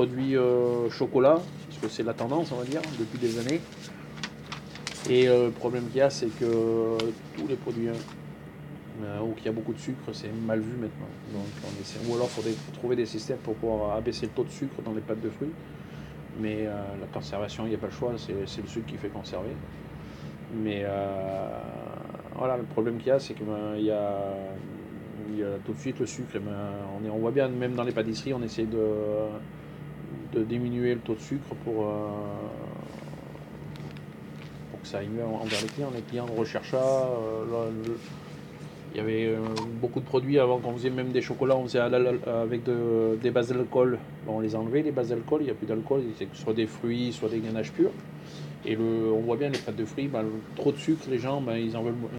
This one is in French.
produits euh, chocolat, parce que c'est la tendance, on va dire, depuis des années. Et euh, le problème qu'il y a, c'est que tous les produits euh, où il y a beaucoup de sucre, c'est mal vu maintenant. Donc on essaie, ou alors il faudrait trouver des systèmes pour pouvoir abaisser le taux de sucre dans les pâtes de fruits. Mais euh, la conservation, il n'y a pas le choix, c'est le sucre qui fait conserver. Mais euh, voilà, le problème qu'il y a, c'est que ben, y a tout de suite le sucre. eh ben, on, est, on voit bien, même dans les pâtisseries, on essaie de, de diminuer le taux de sucre pour, euh, pour que ça aille mieux en- envers les clients. Les clients recherchent ça. euh, il y avait euh, beaucoup de produits avant qu'on faisait même des chocolats, on faisait avec de- des bases d'alcool. On les a enlevés, les bases d'alcool, il n'y a plus d'alcool, soit des fruits, soit des ganaches purs. Et le, on voit bien les pâtes de fruits, ben, trop de sucre, les gens, ben, ils en veulent